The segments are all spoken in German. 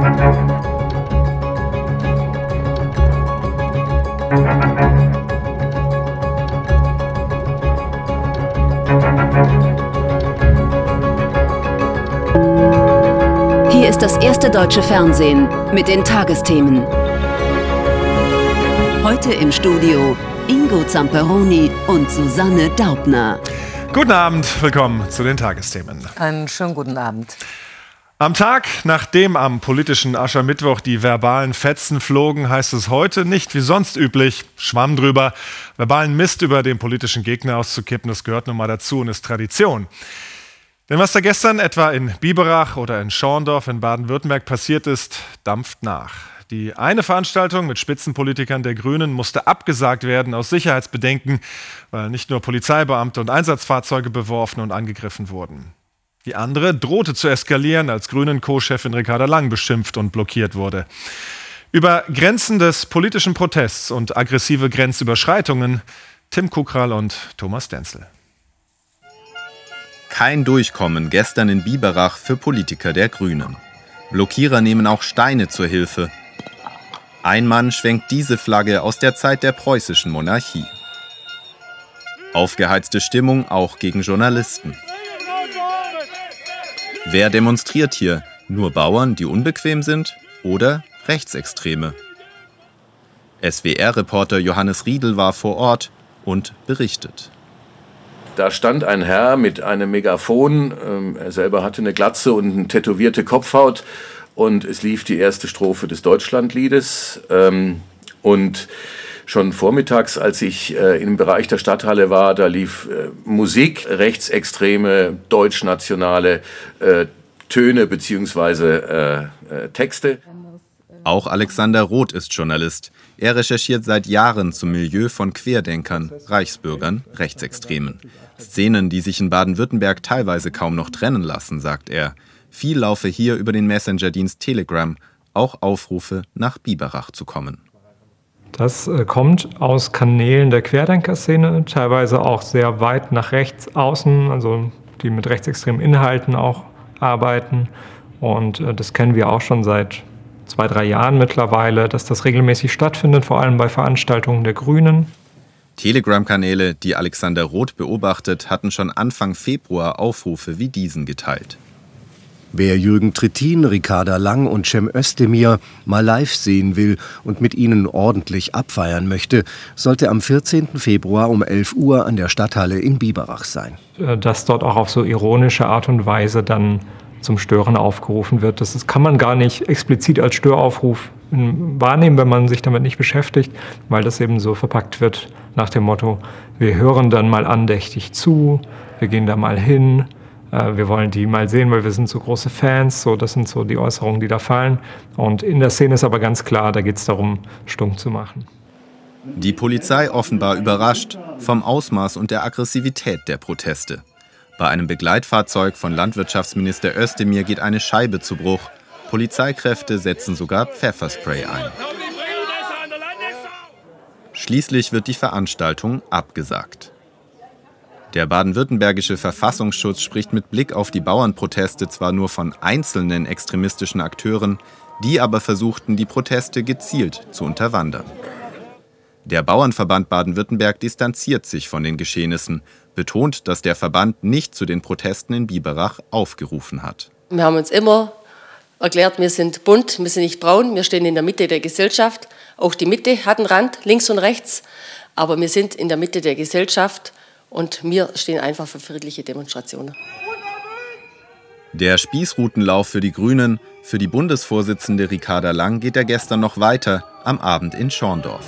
Hier ist das erste deutsche Fernsehen mit den Tagesthemen. Heute im Studio Ingo Zamperoni und Susanne Daubner. Guten Abend, willkommen zu den Tagesthemen. Einen schönen guten Abend. Am Tag, nachdem am politischen Aschermittwoch die verbalen Fetzen flogen, heißt es heute nicht wie sonst üblich, Schwamm drüber. Verbalen Mist über den politischen Gegner auszukippen, das gehört nun mal dazu und ist Tradition. Denn was da gestern etwa in Biberach oder in Schorndorf in Baden-Württemberg passiert ist, dampft nach. Die eine Veranstaltung mit Spitzenpolitikern der Grünen musste abgesagt werden aus Sicherheitsbedenken, weil nicht nur Polizeibeamte und Einsatzfahrzeuge beworfen und angegriffen wurden. Die andere drohte zu eskalieren, als Grünen Co-Chefin Ricarda Lang beschimpft und blockiert wurde. Über Grenzen des politischen Protests und aggressive Grenzüberschreitungen Tim Kukral und Thomas Denzel. Kein Durchkommen gestern in Biberach für Politiker der Grünen. Blockierer nehmen auch Steine zur Hilfe. Ein Mann schwenkt diese Flagge aus der Zeit der preußischen Monarchie. Aufgeheizte Stimmung auch gegen Journalisten. Wer demonstriert hier? Nur Bauern, die unbequem sind? Oder Rechtsextreme? SWR-Reporter Johannes Riedel war vor Ort und berichtet. Da stand ein Herr mit einem Megafon. Ähm, er selber hatte eine Glatze und eine tätowierte Kopfhaut. Und es lief die erste Strophe des Deutschlandliedes. Ähm, und schon vormittags, als ich äh, im Bereich der Stadthalle war, da lief äh, Musik, rechtsextreme, deutschnationale äh, Töne bzw. Texte. Auch Alexander Roth ist Journalist. Er recherchiert seit Jahren zum Milieu von Querdenkern, Reichsbürgern, Rechtsextremen. Szenen, die sich in Baden-Württemberg teilweise kaum noch trennen lassen, sagt er. Viel laufe hier über den Messenger-Dienst Telegram, auch Aufrufe, nach Biberach zu kommen. Das äh, kommt aus Kanälen der Querdenker-Szene, teilweise auch sehr weit nach rechts außen, also die mit rechtsextremen Inhalten auch arbeiten. Und äh, das kennen wir auch schon seit zwei, drei Jahren mittlerweile, dass das regelmäßig stattfindet, vor allem bei Veranstaltungen der Grünen. Telegram-Kanäle, die Alexander Roth beobachtet, hatten schon Anfang Februar Aufrufe wie diesen geteilt. Wer Jürgen Trittin, Ricarda Lang und Cem Özdemir mal live sehen will und mit ihnen ordentlich abfeiern möchte, sollte am 14. Februar um 11 Uhr an der Stadthalle in Biberach sein. Äh, dass dort auch auf so ironische Art und Weise dann zum Stören aufgerufen wird. Das kann man gar nicht explizit als Störaufruf wahrnehmen, wenn man sich damit nicht beschäftigt, weil das eben so verpackt wird nach dem Motto, wir hören dann mal andächtig zu, wir gehen da mal hin, äh, wir wollen die mal sehen, weil wir sind so große Fans, so das sind so die Äußerungen, die da fallen. Und in der Szene ist aber ganz klar, da geht es darum, stumm zu machen. Die Polizei offenbar überrascht vom Ausmaß und der Aggressivität der Proteste. Bei einem Begleitfahrzeug von Landwirtschaftsminister Özdemir geht eine Scheibe zu Bruch. Polizeikräfte setzen sogar Pfefferspray ein. Schließlich wird die Veranstaltung abgesagt. Der baden-württembergische Verfassungsschutz spricht mit Blick auf die Bauernproteste zwar nur von einzelnen extremistischen Akteuren, die aber versuchten, die Proteste gezielt zu unterwandern. Der Bauernverband Baden-Württemberg distanziert sich von den Geschehnissen, betont, dass der Verband nicht zu den Protesten in Biberach aufgerufen hat. Wir haben uns immer erklärt, wir sind bunt, wir sind nicht braun, wir stehen in der Mitte der Gesellschaft. Auch die Mitte hat einen Rand, links und rechts, aber wir sind in der Mitte der Gesellschaft und wir stehen einfach für friedliche Demonstrationen. Der Spießrutenlauf für die Grünen, für die Bundesvorsitzende Ricarda Lang geht er gestern noch weiter, am Abend in Schorndorf.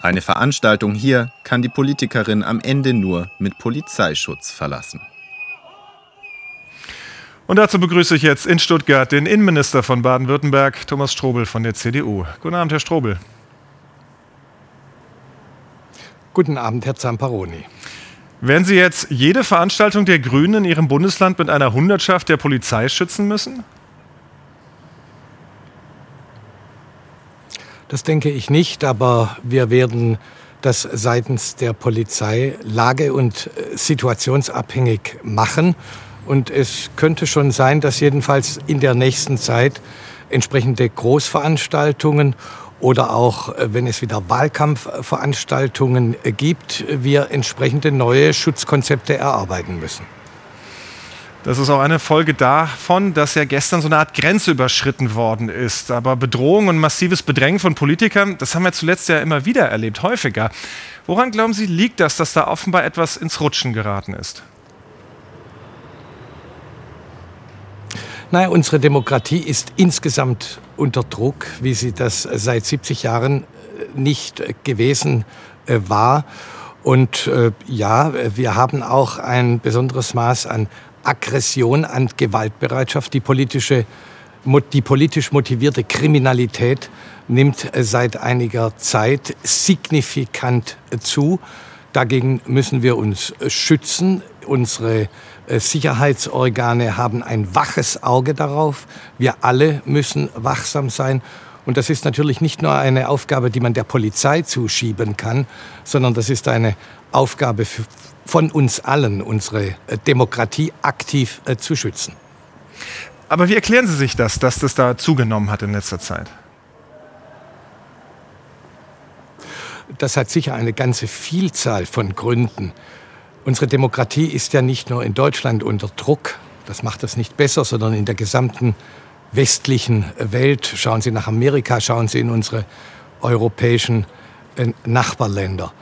Eine Veranstaltung hier kann die Politikerin am Ende nur mit Polizeischutz verlassen. Und dazu begrüße ich jetzt in Stuttgart den Innenminister von Baden-Württemberg, Thomas Strobel von der CDU. Guten Abend, Herr Strobel. Guten Abend, Herr Zamparoni. Werden Sie jetzt jede Veranstaltung der Grünen in Ihrem Bundesland mit einer Hundertschaft der Polizei schützen müssen? Das denke ich nicht, aber wir werden das seitens der Polizei lage- und äh, situationsabhängig machen. Und es könnte schon sein, dass jedenfalls in der nächsten Zeit entsprechende Großveranstaltungen oder auch, äh, wenn es wieder Wahlkampfveranstaltungen äh, gibt, wir entsprechende neue Schutzkonzepte erarbeiten müssen. Das ist auch eine Folge davon, dass ja gestern so eine Art Grenze überschritten worden ist. Aber Bedrohung und massives Bedrängen von Politikern, das haben wir zuletzt ja immer wieder erlebt, häufiger. Woran glauben Sie, liegt das, dass da offenbar etwas ins Rutschen geraten ist? Naja, unsere Demokratie ist insgesamt unter Druck, wie sie das seit 70 Jahren äh, nicht gewesen äh, war. Und äh, ja, wir haben auch ein besonderes Maß an Aggression, an Gewaltbereitschaft. Die, politische, die politisch motivierte Kriminalität nimmt seit einiger Zeit signifikant zu. Dagegen müssen wir uns schützen. Unsere äh, Sicherheitsorgane haben ein waches Auge darauf. Wir alle müssen wachsam sein. Und das ist natürlich nicht nur eine Aufgabe, die man der Polizei zuschieben kann, sondern das ist eine Aufgabe von uns allen, unsere äh, Demokratie aktiv äh, zu schützen. Aber wie erklären Sie sich das, dass das da zugenommen hat in letzter Zeit? Das hat sicher eine ganze Vielzahl von Gründen. Unsere Demokratie ist ja nicht nur in Deutschland unter Druck, das macht das nicht besser, sondern in der gesamten westlichen Welt. Schauen Sie nach Amerika, schauen Sie in unsere europäischen äh, Nachbarländer.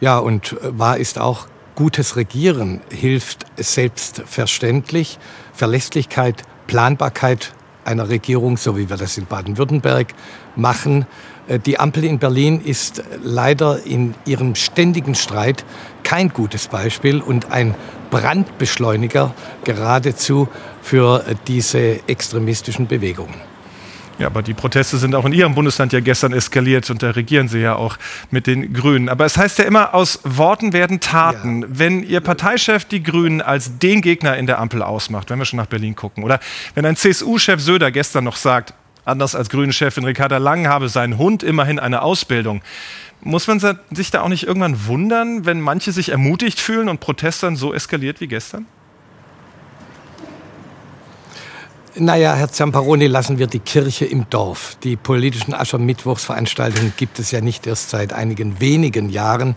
Ja, und äh, wahr ist auch, gutes Regieren hilft selbstverständlich. Verlässlichkeit, Planbarkeit einer Regierung, so wie wir das in Baden-Württemberg machen. Äh, die Ampel in Berlin ist leider in ihrem ständigen Streit kein gutes Beispiel und ein Brandbeschleuniger geradezu für diese extremistischen Bewegungen. Ja, aber die Proteste sind auch in Ihrem Bundesland ja gestern eskaliert und da regieren Sie ja auch mit den Grünen. Aber es heißt ja immer, aus Worten werden Taten. Ja. Wenn Ihr Parteichef die Grünen als den Gegner in der Ampel ausmacht, wenn wir schon nach Berlin gucken, oder wenn ein CSU-Chef Söder gestern noch sagt, anders als Grünen-Chefin Ricarda Lang habe sein Hund immerhin eine Ausbildung. Muss man sich da auch nicht irgendwann wundern, wenn manche sich ermutigt fühlen und Protest dann so eskaliert wie gestern? Naja, Herr Zamparoni, lassen wir die Kirche im Dorf. Die politischen Aschermittwochsveranstaltungen gibt es ja nicht erst seit einigen wenigen Jahren,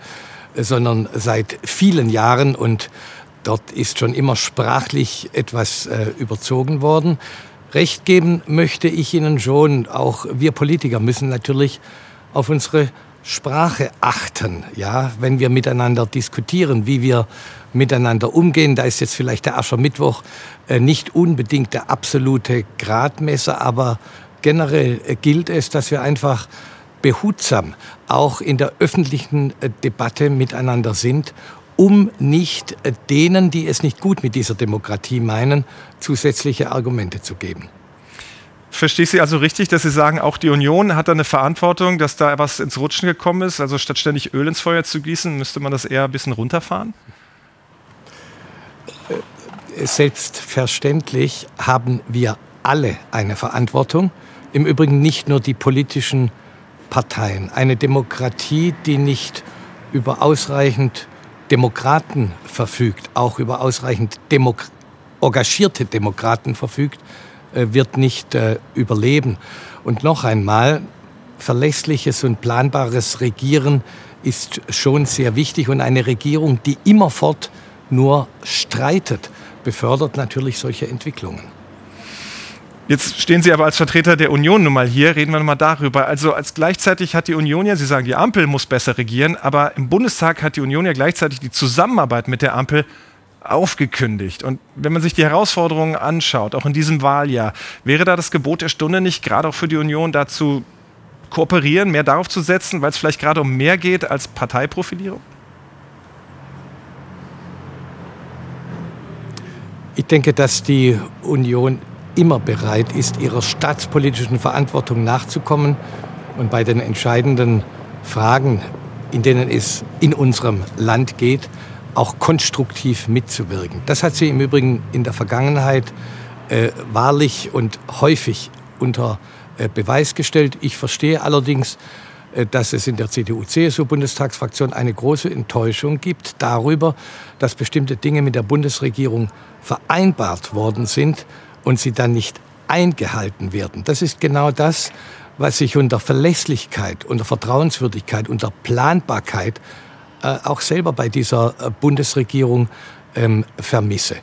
sondern seit vielen Jahren und dort ist schon immer sprachlich etwas äh, überzogen worden. Recht geben möchte ich Ihnen schon, auch wir Politiker müssen natürlich auf unsere Sprache achten, ja, wenn wir miteinander diskutieren, wie wir miteinander umgehen. Da ist jetzt vielleicht der Aschermittwoch äh, nicht unbedingt der absolute Gradmesser, aber generell äh, gilt es, dass wir einfach behutsam auch in der öffentlichen äh, Debatte miteinander sind, um nicht denen, die es nicht gut mit dieser Demokratie meinen, zusätzliche Argumente zu geben. Verstehe ich Sie also richtig, dass Sie sagen, auch die Union hat da eine Verantwortung, dass da was ins Rutschen gekommen ist? Also statt ständig Öl ins Feuer zu gießen, müsste man das eher ein bisschen runterfahren? Selbstverständlich haben wir alle eine Verantwortung. Im Übrigen nicht nur die politischen Parteien. Eine Demokratie, die nicht über ausreichend Demokraten verfügt, auch über ausreichend Demok engagierte Demokraten verfügt, äh, wird nicht äh, überleben. Und noch einmal, verlässliches und planbares Regieren ist schon sehr wichtig und eine Regierung, die immerfort nur streitet, befördert natürlich solche Entwicklungen. Jetzt stehen Sie aber als Vertreter der Union nun mal hier, reden wir noch mal darüber. Also als gleichzeitig hat die Union ja, Sie sagen, die Ampel muss besser regieren, aber im Bundestag hat die Union ja gleichzeitig die Zusammenarbeit mit der Ampel aufgekündigt. Und wenn man sich die Herausforderungen anschaut, auch in diesem Wahljahr, wäre da das Gebot der Stunde nicht gerade auch für die Union dazu kooperieren, mehr darauf zu setzen, weil es vielleicht gerade um mehr geht als Parteiprofilierung? Ich denke, dass die Union immer bereit ist, ihrer staatspolitischen Verantwortung nachzukommen und bei den entscheidenden Fragen, in denen es in unserem Land geht, auch konstruktiv mitzuwirken. Das hat sie im Übrigen in der Vergangenheit äh, wahrlich und häufig unter äh, Beweis gestellt. Ich verstehe allerdings äh, dass es in der CDU-CSU-Bundestagsfraktion eine große Enttäuschung gibt darüber, dass bestimmte Dinge mit der Bundesregierung vereinbart worden sind und sie dann nicht eingehalten werden. Das ist genau das, was ich unter Verlässlichkeit, unter Vertrauenswürdigkeit, unter Planbarkeit auch selber bei dieser äh, Bundesregierung ähm, vermisse.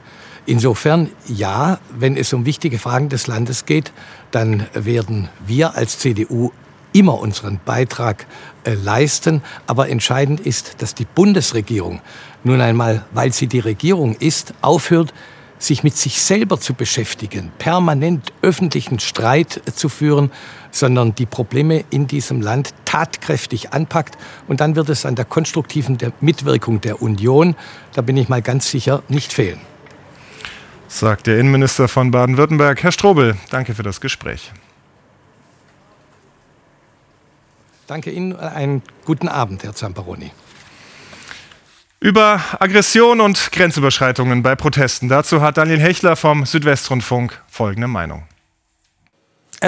Insofern ja, wenn es um wichtige Fragen des Landes geht, dann werden wir als CDU immer unseren Beitrag äh, leisten. Aber entscheidend ist, dass die Bundesregierung nun einmal, weil sie die Regierung ist, aufhört, sich mit sich selber zu beschäftigen, permanent öffentlichen Streit zu führen, sondern die Probleme in diesem Land tatkräftig anpackt. Und dann wird es an der konstruktiven Mitwirkung der Union, da bin ich mal ganz sicher, nicht fehlen. Sagt der Innenminister von Baden-Württemberg, Herr Strobel. Danke für das Gespräch. Danke Ihnen. Einen guten Abend, Herr Zamperoni. Über Aggression und Grenzüberschreitungen bei Protesten. Dazu hat Daniel Hechler vom Südwestrundfunk folgende Meinung.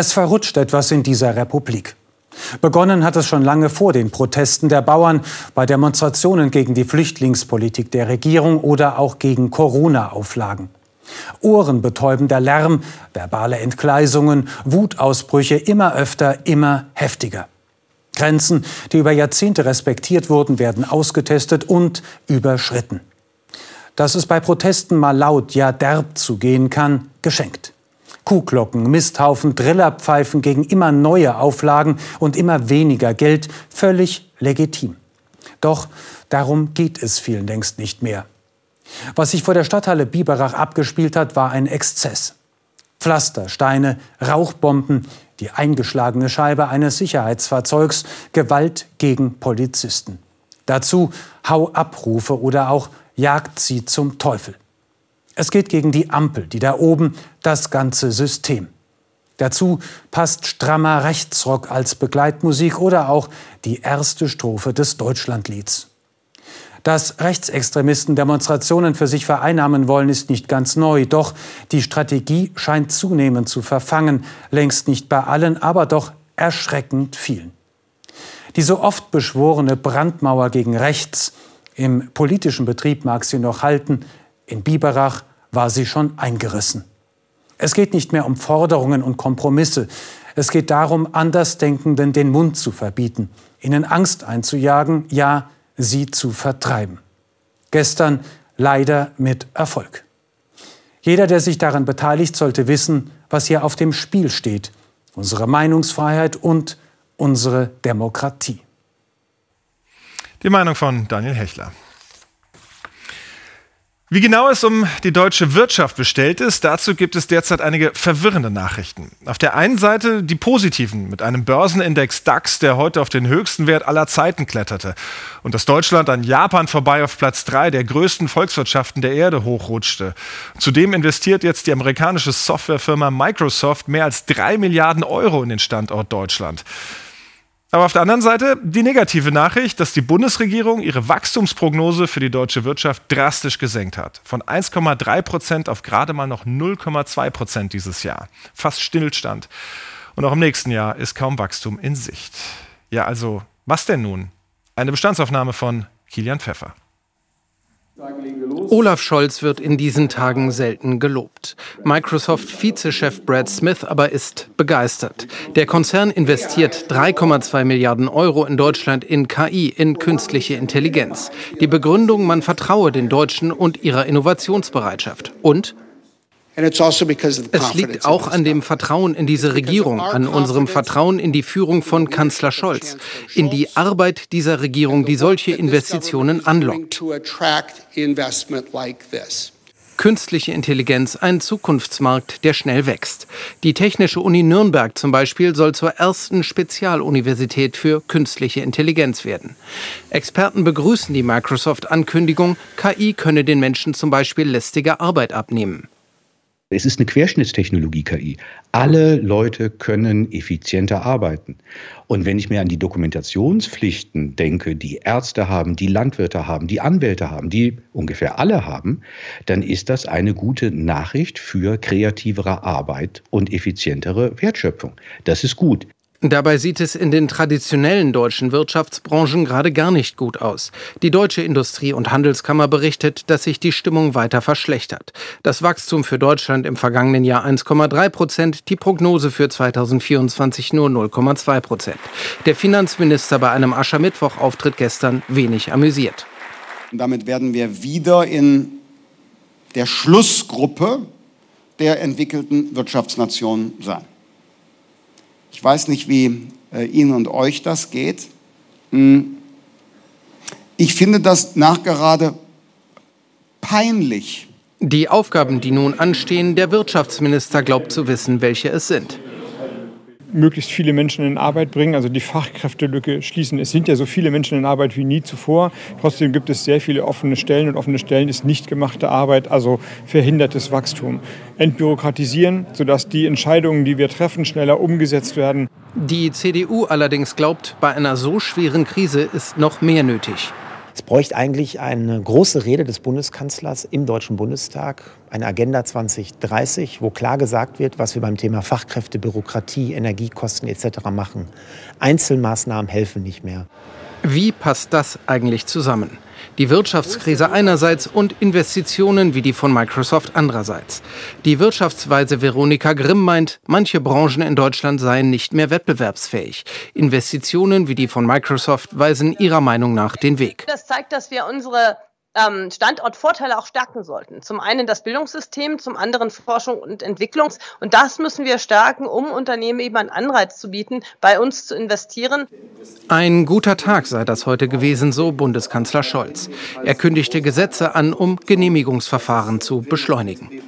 Es verrutscht etwas in dieser Republik. Begonnen hat es schon lange vor den Protesten der Bauern, bei Demonstrationen gegen die Flüchtlingspolitik der Regierung oder auch gegen Corona-Auflagen. Ohrenbetäubender Lärm, verbale Entgleisungen, Wutausbrüche immer öfter, immer heftiger. Grenzen, die über Jahrzehnte respektiert wurden, werden ausgetestet und überschritten. Dass es bei Protesten mal laut, ja derb zugehen kann, geschenkt. Kuhglocken, Misthaufen, Drillerpfeifen gegen immer neue Auflagen und immer weniger Geld, völlig legitim. Doch darum geht es vielen längst nicht mehr. Was sich vor der Stadthalle Biberach abgespielt hat, war ein Exzess. Pflaster, Steine, Rauchbomben, die eingeschlagene Scheibe eines Sicherheitsfahrzeugs, Gewalt gegen Polizisten. Dazu Hau-Abrufe oder auch Jagd sie zum Teufel. Es geht gegen die Ampel, die da oben, das ganze System. Dazu passt strammer Rechtsrock als Begleitmusik oder auch die erste Strophe des Deutschlandlieds. Dass Rechtsextremisten Demonstrationen für sich vereinnahmen wollen, ist nicht ganz neu. Doch die Strategie scheint zunehmend zu verfangen, längst nicht bei allen, aber doch erschreckend vielen. Die so oft beschworene Brandmauer gegen rechts, im politischen Betrieb mag sie noch halten, in Biberach war sie schon eingerissen. Es geht nicht mehr um Forderungen und Kompromisse. Es geht darum, Andersdenkenden den Mund zu verbieten, ihnen Angst einzujagen, ja, sie zu vertreiben. Gestern leider mit Erfolg. Jeder, der sich daran beteiligt, sollte wissen, was hier auf dem Spiel steht. Unsere Meinungsfreiheit und unsere Demokratie. Die Meinung von Daniel Hechler. Wie genau es um die deutsche Wirtschaft bestellt ist, dazu gibt es derzeit einige verwirrende Nachrichten. Auf der einen Seite die positiven mit einem Börsenindex DAX, der heute auf den höchsten Wert aller Zeiten kletterte und dass Deutschland an Japan vorbei auf Platz drei der größten Volkswirtschaften der Erde hochrutschte. Zudem investiert jetzt die amerikanische Softwarefirma Microsoft mehr als drei Milliarden Euro in den Standort Deutschland. Aber auf der anderen Seite die negative Nachricht, dass die Bundesregierung ihre Wachstumsprognose für die deutsche Wirtschaft drastisch gesenkt hat. Von 1,3 Prozent auf gerade mal noch 0,2 Prozent dieses Jahr. Fast Stillstand. Und auch im nächsten Jahr ist kaum Wachstum in Sicht. Ja, also, was denn nun? Eine Bestandsaufnahme von Kilian Pfeffer. Olaf Scholz wird in diesen Tagen selten gelobt. Microsoft-Vizechef Brad Smith aber ist begeistert. Der Konzern investiert 3,2 Milliarden Euro in Deutschland in KI, in künstliche Intelligenz. Die Begründung, man vertraue den Deutschen und ihrer Innovationsbereitschaft. Und es liegt auch an dem Vertrauen in diese Regierung, an unserem Vertrauen in die Führung von Kanzler Scholz, in die Arbeit dieser Regierung, die solche Investitionen anlockt. Künstliche Intelligenz, ein Zukunftsmarkt, der schnell wächst. Die Technische Uni Nürnberg zum Beispiel soll zur ersten Spezialuniversität für künstliche Intelligenz werden. Experten begrüßen die Microsoft-Ankündigung, KI könne den Menschen zum Beispiel lästige Arbeit abnehmen. Es ist eine Querschnittstechnologie KI. Alle Leute können effizienter arbeiten. Und wenn ich mir an die Dokumentationspflichten denke, die Ärzte haben, die Landwirte haben, die Anwälte haben, die ungefähr alle haben, dann ist das eine gute Nachricht für kreativere Arbeit und effizientere Wertschöpfung. Das ist gut. Dabei sieht es in den traditionellen deutschen Wirtschaftsbranchen gerade gar nicht gut aus. Die Deutsche Industrie- und Handelskammer berichtet, dass sich die Stimmung weiter verschlechtert. Das Wachstum für Deutschland im vergangenen Jahr 1,3 Prozent, die Prognose für 2024 nur 0,2 Prozent. Der Finanzminister bei einem Aschermittwoch-Auftritt gestern wenig amüsiert. Und damit werden wir wieder in der Schlussgruppe der entwickelten Wirtschaftsnationen sein. Ich weiß nicht, wie äh, Ihnen und euch das geht. Hm. Ich finde das nachgerade peinlich. Die Aufgaben, die nun anstehen, der Wirtschaftsminister glaubt zu wissen, welche es sind möglichst viele Menschen in Arbeit bringen, also die Fachkräftelücke schließen. Es sind ja so viele Menschen in Arbeit wie nie zuvor. Trotzdem gibt es sehr viele offene Stellen und offene Stellen ist nicht gemachte Arbeit, also verhindertes Wachstum. Entbürokratisieren, sodass die Entscheidungen, die wir treffen, schneller umgesetzt werden. Die CDU allerdings glaubt, bei einer so schweren Krise ist noch mehr nötig. Es bräuchte eigentlich eine große Rede des Bundeskanzlers im Deutschen Bundestag, eine Agenda 2030, wo klar gesagt wird, was wir beim Thema Fachkräfte, Bürokratie, Energiekosten etc. machen. Einzelmaßnahmen helfen nicht mehr. Wie passt das eigentlich zusammen? Die Wirtschaftskrise einerseits und Investitionen wie die von Microsoft andererseits. Die Wirtschaftsweise Veronika Grimm meint, manche Branchen in Deutschland seien nicht mehr wettbewerbsfähig. Investitionen wie die von Microsoft weisen ihrer Meinung nach den Weg. Das zeigt, dass wir unsere ähm, Standortvorteile auch stärken sollten. Zum einen das Bildungssystem, zum anderen Forschung und Entwicklung. Und das müssen wir stärken, um Unternehmen eben einen Anreiz zu bieten, bei uns zu investieren. Ein guter Tag sei das heute gewesen, so Bundeskanzler Scholz. Er kündigte Gesetze an, um Genehmigungsverfahren zu beschleunigen.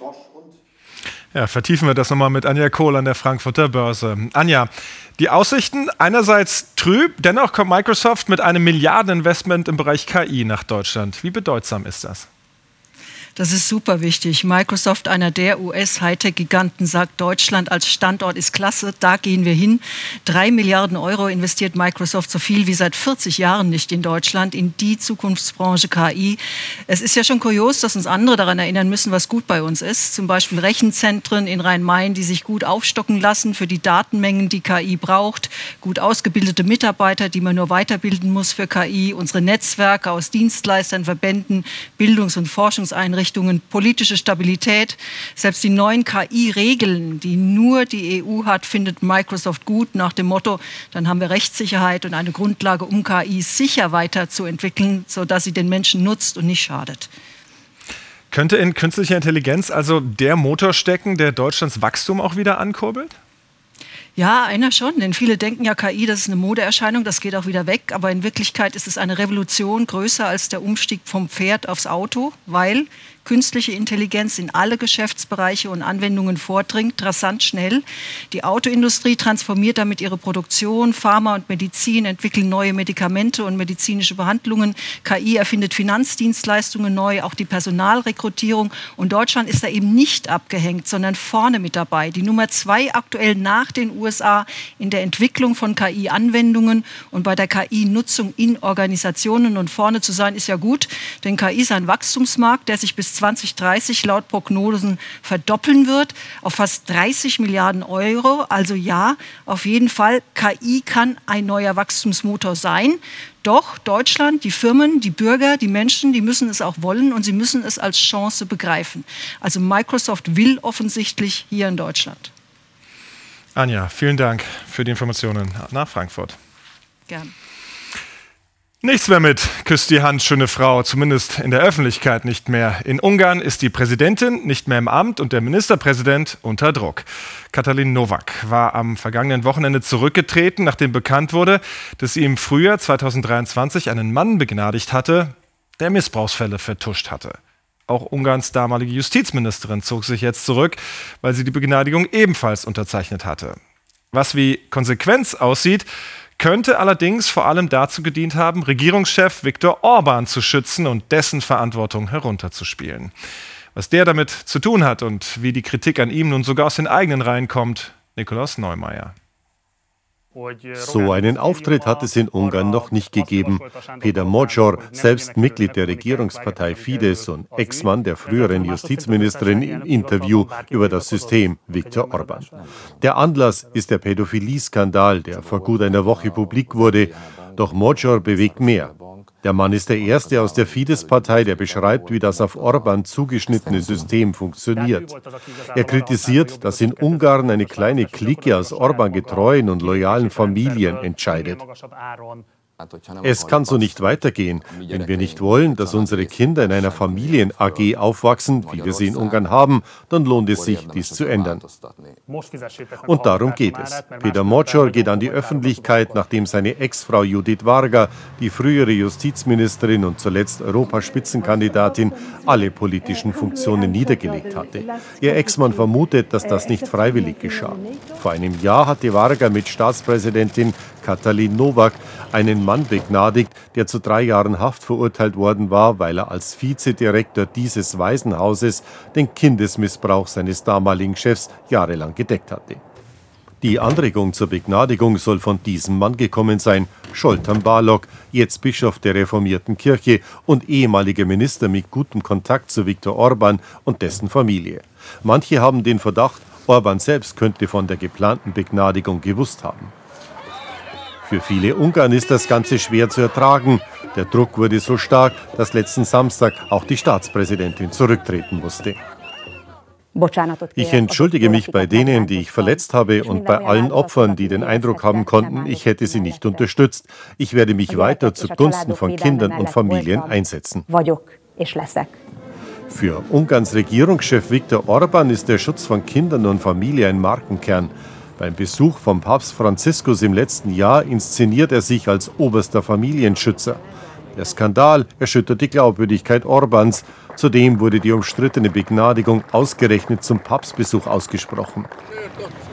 Ja, vertiefen wir das nochmal mit Anja Kohl an der Frankfurter Börse. Anja, die Aussichten einerseits trüb, dennoch kommt Microsoft mit einem Milliardeninvestment im Bereich KI nach Deutschland. Wie bedeutsam ist das? Das ist super wichtig. Microsoft, einer der US-Hightech-Giganten, sagt, Deutschland als Standort ist klasse, da gehen wir hin. Drei Milliarden Euro investiert Microsoft so viel wie seit 40 Jahren nicht in Deutschland, in die Zukunftsbranche KI. Es ist ja schon kurios, dass uns andere daran erinnern müssen, was gut bei uns ist. Zum Beispiel Rechenzentren in Rhein-Main, die sich gut aufstocken lassen für die Datenmengen, die KI braucht. Gut ausgebildete Mitarbeiter, die man nur weiterbilden muss für KI. Unsere Netzwerke aus Dienstleistern, Verbänden, Bildungs- und Forschungseinrichtungen Einrichtungen, politische Stabilität. Selbst die neuen KI-Regeln, die nur die EU hat, findet Microsoft gut nach dem Motto, dann haben wir Rechtssicherheit und eine Grundlage, um KI sicher weiterzuentwickeln, sodass sie den Menschen nutzt und nicht schadet. Könnte in künstlicher Intelligenz also der Motor stecken, der Deutschlands Wachstum auch wieder ankurbelt? Ja, einer schon, denn viele denken ja, KI, das ist eine Modeerscheinung, das geht auch wieder weg. Aber in Wirklichkeit ist es eine Revolution größer als der Umstieg vom Pferd aufs Auto, weil künstliche Intelligenz in alle Geschäftsbereiche und Anwendungen vordringt, rasant schnell. Die Autoindustrie transformiert damit ihre Produktion, Pharma und Medizin entwickeln neue Medikamente und medizinische Behandlungen. KI erfindet Finanzdienstleistungen neu, auch die Personalrekrutierung. Und Deutschland ist da eben nicht abgehängt, sondern vorne mit dabei. Die Nummer zwei aktuell nach den USA in der Entwicklung von KI-Anwendungen und bei der KI-Nutzung in Organisationen. Und vorne zu sein ist ja gut, denn KI ist ein Wachstumsmarkt, der sich bis 2030 laut Prognosen verdoppeln wird auf fast 30 Milliarden Euro. Also ja, auf jeden Fall, KI kann ein neuer Wachstumsmotor sein. Doch Deutschland, die Firmen, die Bürger, die Menschen, die müssen es auch wollen und sie müssen es als Chance begreifen. Also Microsoft will offensichtlich hier in Deutschland. Anja, vielen Dank für die Informationen nach Frankfurt. Gerne. Nichts mehr mit, küsst die Hand, schöne Frau, zumindest in der Öffentlichkeit nicht mehr. In Ungarn ist die Präsidentin nicht mehr im Amt und der Ministerpräsident unter Druck. Katalin Nowak war am vergangenen Wochenende zurückgetreten, nachdem bekannt wurde, dass sie im Frühjahr 2023 einen Mann begnadigt hatte, der Missbrauchsfälle vertuscht hatte. Auch Ungarns damalige Justizministerin zog sich jetzt zurück, weil sie die Begnadigung ebenfalls unterzeichnet hatte. Was wie Konsequenz aussieht, könnte allerdings vor allem dazu gedient haben, Regierungschef Viktor Orban zu schützen und dessen Verantwortung herunterzuspielen. Was der damit zu tun hat und wie die Kritik an ihm nun sogar aus den eigenen Reihen kommt, Nikolaus Neumeier. So einen Auftritt hat es in Ungarn noch nicht gegeben. Peter Mojor, selbst Mitglied der Regierungspartei Fidesz und Ex-Mann der früheren Justizministerin im Interview über das System Viktor Orban. Der Anlass ist der Pädophilie-Skandal, der vor gut einer Woche publik wurde. Doch Mojor bewegt mehr. Der Mann ist der Erste aus der Fidesz-Partei, der beschreibt, wie das auf Orban zugeschnittene System funktioniert. Er kritisiert, dass in Ungarn eine kleine Clique aus Orban getreuen und loyalen Familien entscheidet. Es kann so nicht weitergehen. Wenn wir nicht wollen, dass unsere Kinder in einer Familien-AG aufwachsen, wie wir sie in Ungarn haben, dann lohnt es sich, dies zu ändern. Und darum geht es. Peter Mocor geht an die Öffentlichkeit, nachdem seine Ex-Frau Judith Varga, die frühere Justizministerin und zuletzt Europaspitzenkandidatin, alle politischen Funktionen niedergelegt hatte. Ihr Ex-Mann vermutet, dass das nicht freiwillig geschah. Vor einem Jahr hatte Varga mit Staatspräsidentin Katalin Nowak einen Mann begnadigt, der zu drei Jahren Haft verurteilt worden war, weil er als Vizedirektor dieses Waisenhauses den Kindesmissbrauch seines damaligen Chefs jahrelang gedeckt hatte. Die Anregung zur Begnadigung soll von diesem Mann gekommen sein, Scholtan Barlog, jetzt Bischof der reformierten Kirche und ehemaliger Minister mit gutem Kontakt zu Viktor Orban und dessen Familie. Manche haben den Verdacht, Orban selbst könnte von der geplanten Begnadigung gewusst haben. Für viele Ungarn ist das Ganze schwer zu ertragen. Der Druck wurde so stark, dass letzten Samstag auch die Staatspräsidentin zurücktreten musste. Ich entschuldige mich bei denen, die ich verletzt habe und bei allen Opfern, die den Eindruck haben konnten, ich hätte sie nicht unterstützt. Ich werde mich weiter zugunsten von Kindern und Familien einsetzen. Für Ungarns Regierungschef Viktor Orban ist der Schutz von Kindern und Familie ein Markenkern. Beim Besuch von Papst Franziskus im letzten Jahr inszeniert er sich als oberster Familienschützer. Der Skandal erschüttert die Glaubwürdigkeit Orbans. Zudem wurde die umstrittene Begnadigung ausgerechnet zum Papstbesuch ausgesprochen.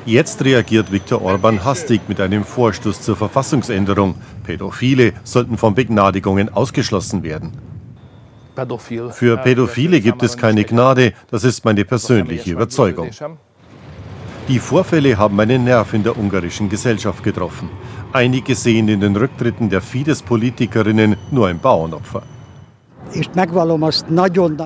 Jetzt reagiert Viktor Orban hastig mit einem Vorstoß zur Verfassungsänderung. Pädophile sollten von Begnadigungen ausgeschlossen werden. Für Pädophile gibt es keine Gnade, das ist meine persönliche Überzeugung. Die Vorfälle haben einen Nerv in der ungarischen Gesellschaft getroffen. Einige sehen in den Rücktritten der Fidesz-Politikerinnen nur ein Bauernopfer.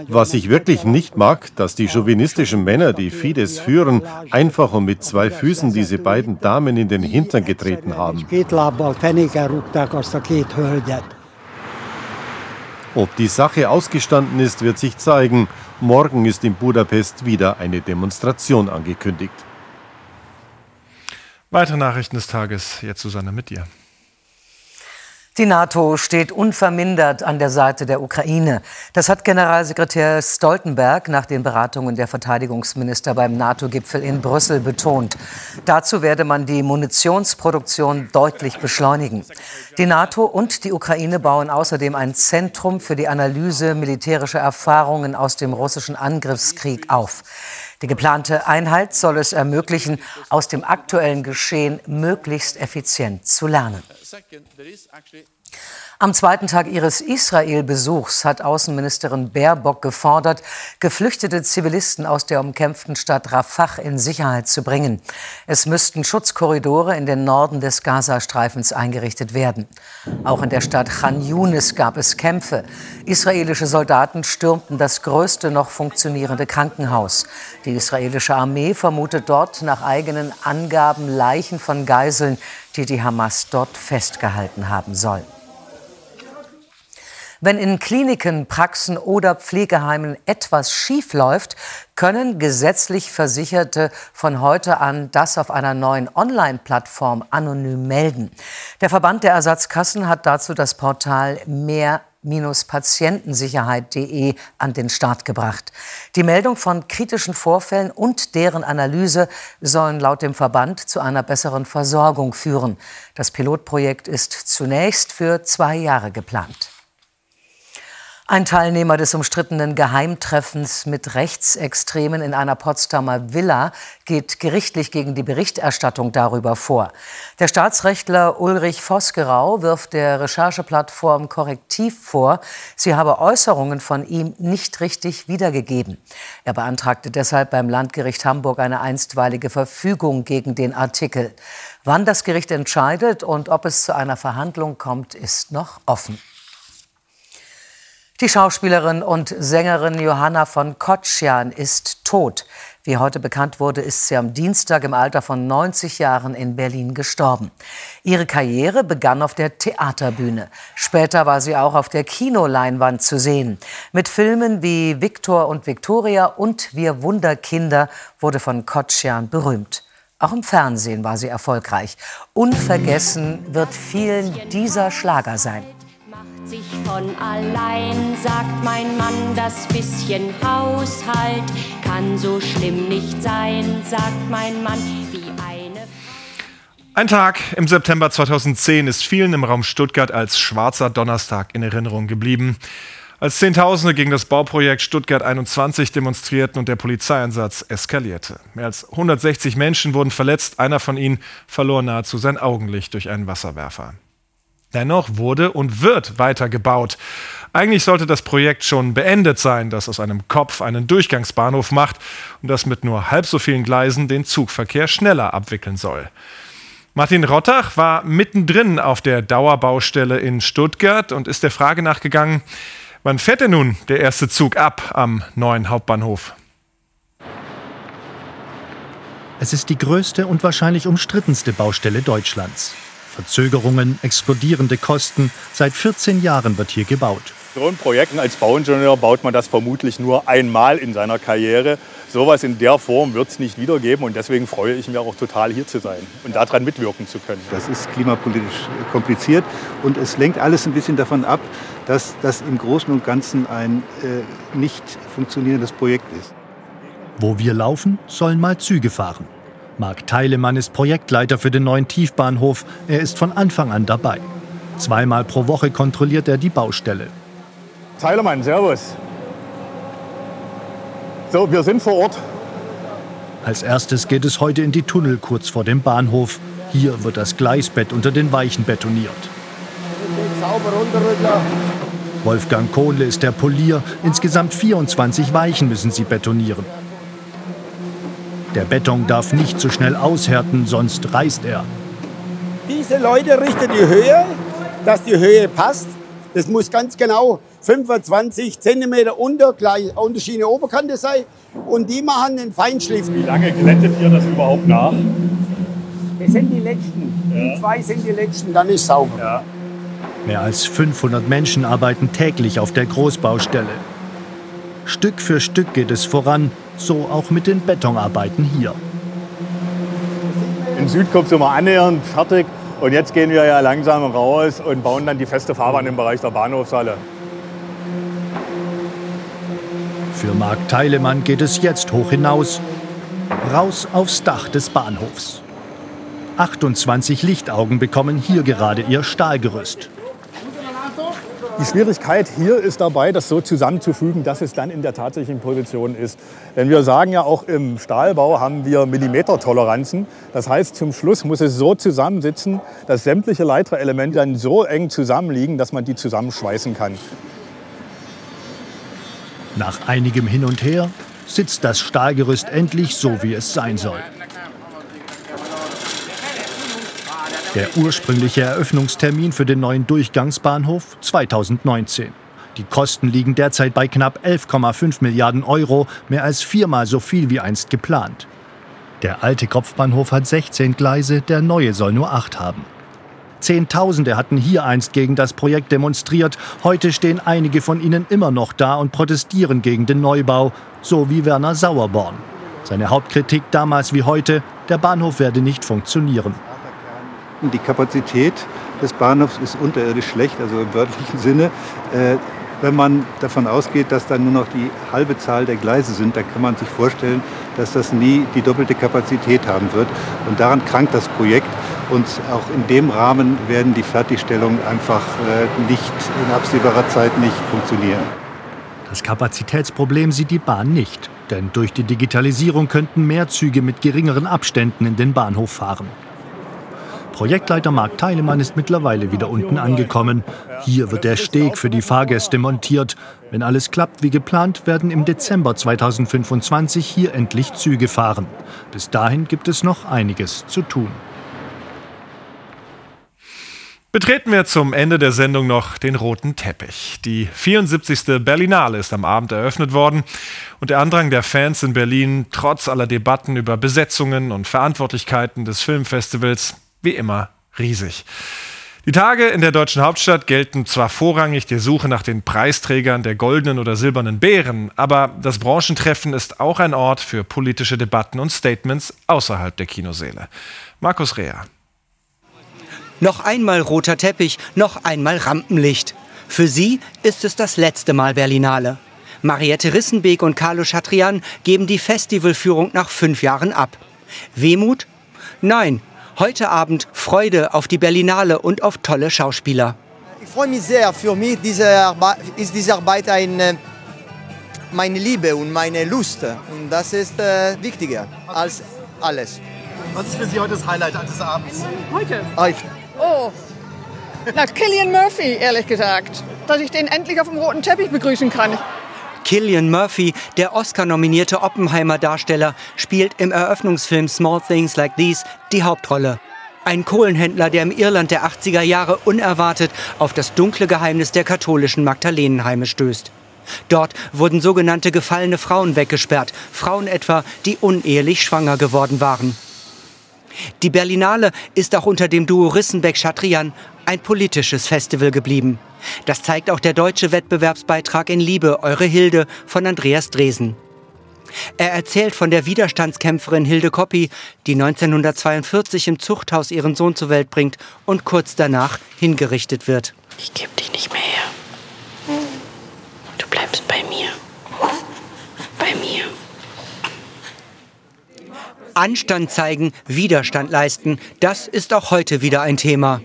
Was ich wirklich nicht mag, dass die chauvinistischen Männer, die Fidesz führen, einfach und mit zwei Füßen diese beiden Damen in den Hintern getreten haben. Ob die Sache ausgestanden ist, wird sich zeigen. Morgen ist in Budapest wieder eine Demonstration angekündigt. Weitere Nachrichten des Tages, jetzt Susanne mit dir. Die NATO steht unvermindert an der Seite der Ukraine. Das hat Generalsekretär Stoltenberg nach den Beratungen der Verteidigungsminister beim NATO-Gipfel in Brüssel betont. Dazu werde man die Munitionsproduktion deutlich beschleunigen. Die NATO und die Ukraine bauen außerdem ein Zentrum für die Analyse militärischer Erfahrungen aus dem russischen Angriffskrieg auf. Die geplante Einheit soll es ermöglichen, aus dem aktuellen Geschehen möglichst effizient zu lernen. Am zweiten Tag ihres Israel-Besuchs hat Außenministerin Baerbock gefordert, geflüchtete Zivilisten aus der umkämpften Stadt Rafah in Sicherheit zu bringen. Es müssten Schutzkorridore in den Norden des Gazastreifens eingerichtet werden. Auch in der Stadt Khan Yunis gab es Kämpfe. Israelische Soldaten stürmten das größte noch funktionierende Krankenhaus. Die israelische Armee vermutet dort nach eigenen Angaben Leichen von Geiseln, die die Hamas dort festgehalten haben soll. Wenn in Kliniken, Praxen oder Pflegeheimen etwas schief läuft, können gesetzlich Versicherte von heute an das auf einer neuen Online-Plattform anonym melden. Der Verband der Ersatzkassen hat dazu das Portal mehr patientensicherheit.de an den Start gebracht. Die Meldung von kritischen Vorfällen und deren Analyse sollen laut dem Verband zu einer besseren Versorgung führen. Das Pilotprojekt ist zunächst für zwei Jahre geplant. Ein Teilnehmer des umstrittenen Geheimtreffens mit Rechtsextremen in einer Potsdamer Villa geht gerichtlich gegen die Berichterstattung darüber vor. Der Staatsrechtler Ulrich Vosgerau wirft der Rechercheplattform Korrektiv vor, sie habe Äußerungen von ihm nicht richtig wiedergegeben. Er beantragte deshalb beim Landgericht Hamburg eine einstweilige Verfügung gegen den Artikel. Wann das Gericht entscheidet und ob es zu einer Verhandlung kommt, ist noch offen. Die Schauspielerin und Sängerin Johanna von Kotschan ist tot. Wie heute bekannt wurde, ist sie am Dienstag im Alter von 90 Jahren in Berlin gestorben. Ihre Karriere begann auf der Theaterbühne. Später war sie auch auf der Kinoleinwand zu sehen. Mit Filmen wie Viktor und Viktoria und Wir Wunderkinder wurde von Kotschan berühmt. Auch im Fernsehen war sie erfolgreich. Unvergessen wird vielen dieser Schlager sein sich von allein, sagt mein Mann, das bisschen Haushalt kann so schlimm nicht sein, sagt mein Mann, wie eine. Ein Tag im September 2010 ist vielen im Raum Stuttgart als schwarzer Donnerstag in Erinnerung geblieben. Als Zehntausende gegen das Bauprojekt Stuttgart 21 demonstrierten und der Polizeieinsatz eskalierte. Mehr als 160 Menschen wurden verletzt, einer von ihnen verlor nahezu sein Augenlicht durch einen Wasserwerfer. Dennoch wurde und wird weiter gebaut. Eigentlich sollte das Projekt schon beendet sein, das aus einem Kopf einen Durchgangsbahnhof macht und das mit nur halb so vielen Gleisen den Zugverkehr schneller abwickeln soll. Martin Rottach war mittendrin auf der Dauerbaustelle in Stuttgart und ist der Frage nachgegangen, wann fährt denn nun der erste Zug ab am neuen Hauptbahnhof? Es ist die größte und wahrscheinlich umstrittenste Baustelle Deutschlands. Verzögerungen, explodierende Kosten. Seit 14 Jahren wird hier gebaut. So ein Projekt als Bauingenieur baut man das vermutlich nur einmal in seiner Karriere. Sowas in der Form wird es nicht wiedergeben und deswegen freue ich mich auch total hier zu sein und daran mitwirken zu können. Das ist klimapolitisch kompliziert und es lenkt alles ein bisschen davon ab, dass das im Großen und Ganzen ein äh, nicht funktionierendes Projekt ist. Wo wir laufen, sollen mal Züge fahren. Marc Teilemann ist Projektleiter für den neuen Tiefbahnhof. Er ist von Anfang an dabei. Zweimal pro Woche kontrolliert er die Baustelle. Teilemann, Servus. So, wir sind vor Ort. Als erstes geht es heute in die Tunnel kurz vor dem Bahnhof. Hier wird das Gleisbett unter den Weichen betoniert. Wolfgang Kohle ist der Polier. Insgesamt 24 Weichen müssen sie betonieren. Der Beton darf nicht zu so schnell aushärten, sonst reißt er. Diese Leute richten die Höhe, dass die Höhe passt. Das muss ganz genau 25 cm unter, Schiene Oberkante sein. Und die machen den Feinschliff. Wie lange glättet ihr das überhaupt nach? Das sind die letzten. Ja. Die zwei sind die letzten, dann ist sauber. Ja. Mehr als 500 Menschen arbeiten täglich auf der Großbaustelle. Stück für Stück geht es voran, so auch mit den Betonarbeiten hier. In Südkopf sind wir annähernd fertig und jetzt gehen wir ja langsam raus und bauen dann die feste Fahrbahn im Bereich der Bahnhofshalle. Für Marc Teilemann geht es jetzt hoch hinaus, raus aufs Dach des Bahnhofs. 28 Lichtaugen bekommen hier gerade ihr Stahlgerüst. Die Schwierigkeit hier ist dabei, das so zusammenzufügen, dass es dann in der tatsächlichen Position ist. Denn wir sagen ja auch im Stahlbau haben wir Millimetertoleranzen. Das heißt, zum Schluss muss es so zusammensitzen, dass sämtliche Leiterelemente dann so eng zusammenliegen, dass man die zusammenschweißen kann. Nach einigem Hin und Her sitzt das Stahlgerüst endlich so, wie es sein soll. Der ursprüngliche Eröffnungstermin für den neuen Durchgangsbahnhof 2019. Die Kosten liegen derzeit bei knapp 11,5 Milliarden Euro, mehr als viermal so viel wie einst geplant. Der alte Kopfbahnhof hat 16 Gleise, der neue soll nur acht haben. Zehntausende hatten hier einst gegen das Projekt demonstriert. Heute stehen einige von ihnen immer noch da und protestieren gegen den Neubau, so wie Werner Sauerborn. Seine Hauptkritik damals wie heute, der Bahnhof werde nicht funktionieren. Die Kapazität des Bahnhofs ist unterirdisch schlecht, also im wörtlichen Sinne. Äh, wenn man davon ausgeht, dass dann nur noch die halbe Zahl der Gleise sind, dann kann man sich vorstellen, dass das nie die doppelte Kapazität haben wird. Und daran krankt das Projekt. Und auch in dem Rahmen werden die Fertigstellungen einfach äh, nicht in absehbarer Zeit nicht funktionieren. Das Kapazitätsproblem sieht die Bahn nicht, denn durch die Digitalisierung könnten mehr Züge mit geringeren Abständen in den Bahnhof fahren. Projektleiter Marc Teilemann ist mittlerweile wieder unten angekommen. Hier wird der Steg für die Fahrgäste montiert. Wenn alles klappt wie geplant, werden im Dezember 2025 hier endlich Züge fahren. Bis dahin gibt es noch einiges zu tun. Betreten wir zum Ende der Sendung noch den roten Teppich. Die 74. Berlinale ist am Abend eröffnet worden und der Andrang der Fans in Berlin, trotz aller Debatten über Besetzungen und Verantwortlichkeiten des Filmfestivals, wie immer riesig. Die Tage in der deutschen Hauptstadt gelten zwar vorrangig der Suche nach den Preisträgern der goldenen oder silbernen Bären, aber das Branchentreffen ist auch ein Ort für politische Debatten und Statements außerhalb der Kinosäle. Markus Rea. Noch einmal roter Teppich, noch einmal Rampenlicht. Für sie ist es das letzte Mal Berlinale. Mariette Rissenbeek und Carlo Chatrian geben die Festivalführung nach fünf Jahren ab. Wehmut? Nein, Heute Abend Freude auf die Berlinale und auf tolle Schauspieler. Ich freue mich sehr. Für mich diese ist diese Arbeit ein, äh, meine Liebe und meine Lust. Und das ist äh, wichtiger als alles. Was ist für Sie heute das Highlight des Abends? Heute? Heute. Oh, na, Killian Murphy, ehrlich gesagt. Dass ich den endlich auf dem roten Teppich begrüßen kann. Killian Murphy, der Oscar-nominierte Oppenheimer-Darsteller, spielt im Eröffnungsfilm Small Things Like These die Hauptrolle. Ein Kohlenhändler, der im Irland der 80er Jahre unerwartet auf das dunkle Geheimnis der katholischen Magdalenenheime stößt. Dort wurden sogenannte gefallene Frauen weggesperrt, Frauen etwa, die unehelich schwanger geworden waren. Die Berlinale ist auch unter dem Duo Rissenbeck-Chatrian ein politisches Festival geblieben. Das zeigt auch der deutsche Wettbewerbsbeitrag in Liebe, Eure Hilde von Andreas Dresen. Er erzählt von der Widerstandskämpferin Hilde Koppi, die 1942 im Zuchthaus ihren Sohn zur Welt bringt und kurz danach hingerichtet wird. Ich gebe dich nicht mehr her. Du bleibst bei mir. Bei mir. Anstand zeigen, Widerstand leisten, das ist auch heute wieder ein Thema.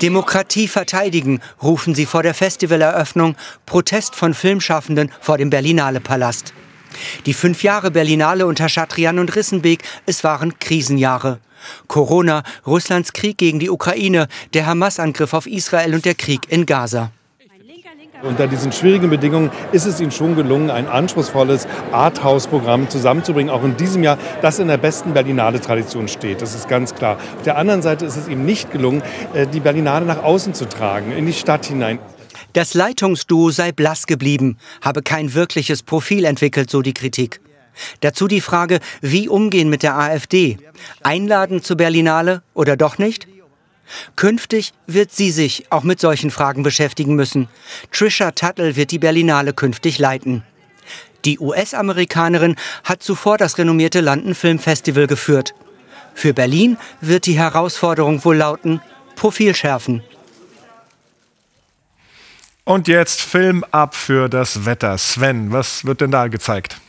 Demokratie verteidigen, rufen sie vor der Festivaleröffnung, Protest von Filmschaffenden vor dem Berlinale Palast. Die fünf Jahre Berlinale unter Chatrian und Rissenbeek, es waren Krisenjahre. Corona, Russlands Krieg gegen die Ukraine, der Hamas-Angriff auf Israel und der Krieg in Gaza. Unter diesen schwierigen Bedingungen ist es ihnen schon gelungen, ein anspruchsvolles Arthouse-Programm zusammenzubringen, auch in diesem Jahr, das in der besten Berlinale-Tradition steht. Das ist ganz klar. Auf der anderen Seite ist es ihm nicht gelungen, äh, die Berlinale nach außen zu tragen, in die Stadt hinein. Das Leitungsduo sei blass geblieben, habe kein wirkliches Profil entwickelt, so die Kritik. Dazu die Frage, wie umgehen mit der AfD? Einladen zur Berlinale oder doch nicht? Künftig wird sie sich auch mit solchen Fragen beschäftigen müssen. Trisha Tuttle wird die Berlinale künftig leiten. Die US-Amerikanerin hat zuvor das renommierte London Film Festival geführt. Für Berlin wird die Herausforderung wohl lauten, Profil schärfen. Und jetzt Film ab für das Wetter. Sven, was wird denn da gezeigt?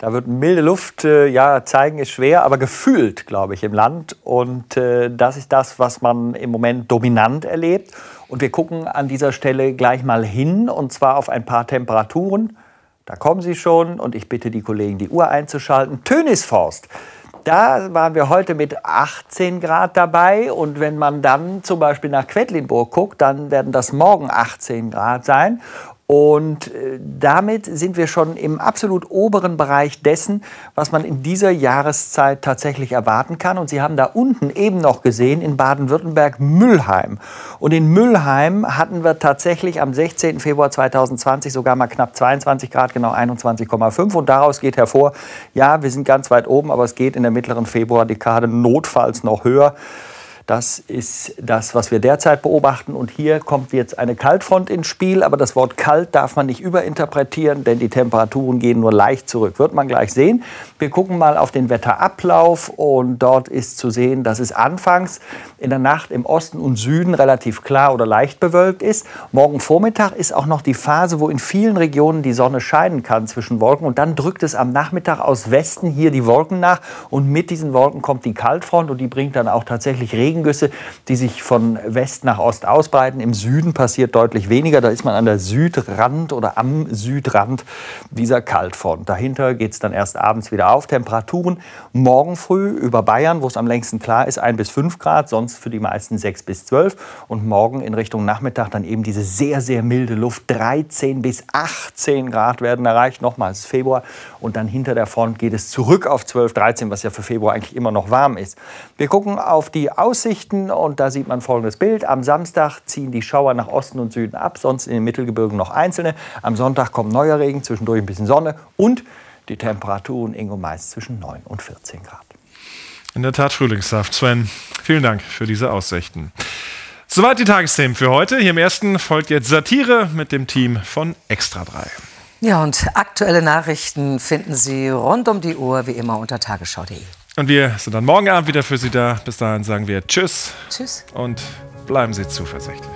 Da wird milde Luft, äh, ja, zeigen ist schwer, aber gefühlt, glaube ich, im Land. Und äh, das ist das, was man im Moment dominant erlebt. Und wir gucken an dieser Stelle gleich mal hin, und zwar auf ein paar Temperaturen. Da kommen sie schon und ich bitte die Kollegen, die Uhr einzuschalten. Tönisforst. Da waren wir heute mit 18 Grad dabei und wenn man dann zum Beispiel nach Quedlinburg guckt, dann werden das morgen 18 Grad sein. Und äh, damit sind wir schon im absolut oberen Bereich dessen, was man in dieser Jahreszeit tatsächlich erwarten kann. Und Sie haben da unten eben noch gesehen, in Baden-Württemberg Müllheim. Und in Müllheim hatten wir tatsächlich am 16. Februar 2020 sogar mal knapp 22 Grad, genau 21,5. Und daraus geht hervor, ja, wir sind ganz weit oben, aber es geht in der mittleren Februardekade notfalls noch höher. Das ist das, was wir derzeit beobachten. Und hier kommt jetzt eine Kaltfront ins Spiel. Aber das Wort kalt darf man nicht überinterpretieren, denn die Temperaturen gehen nur leicht zurück. Wird man gleich sehen. Wir gucken mal auf den Wetterablauf. Und dort ist zu sehen, dass es anfangs in der Nacht im Osten und Süden relativ klar oder leicht bewölkt ist. Morgen Vormittag ist auch noch die Phase, wo in vielen Regionen die Sonne scheinen kann zwischen Wolken. Und dann drückt es am Nachmittag aus Westen hier die Wolken nach. Und mit diesen Wolken kommt die Kaltfront und die bringt dann auch tatsächlich Regen Regengüsse, die sich von West nach Ost ausbreiten. Im Süden passiert deutlich weniger. Da ist man an der Südrand oder am Südrand dieser Kaltfront. Dahinter geht es dann erst abends wieder auf. Temperaturen morgen früh über Bayern, wo es am längsten klar ist, 1 bis 5 Grad, sonst für die meisten 6 bis 12. Und morgen in Richtung Nachmittag dann eben diese sehr, sehr milde Luft. 13 bis 18 Grad werden erreicht. Nochmals Februar. Und dann hinter der Front geht es zurück auf 12, 13, was ja für Februar eigentlich immer noch warm ist. Wir gucken auf die Aussichten Aussichten und da sieht man folgendes Bild. Am Samstag ziehen die Schauer nach Osten und Süden ab, sonst in den Mittelgebirgen noch einzelne. Am Sonntag kommt neuer Regen, zwischendurch ein bisschen Sonne und die Temperaturen Ingo meist zwischen 9 und 14 Grad. In der Tat Frühlingssaft. Sven, vielen Dank für diese Aussichten. Soweit die Tagesthemen für heute. Hier im ersten folgt jetzt Satire mit dem Team von Extra 3. Ja, und aktuelle Nachrichten finden Sie rund um die Uhr wie immer unter tagesschau.de. Und wir sind dann morgen Abend wieder für Sie da. Bis dahin sagen wir Tschüss. Tschüss. Und bleiben Sie zuversichtlich.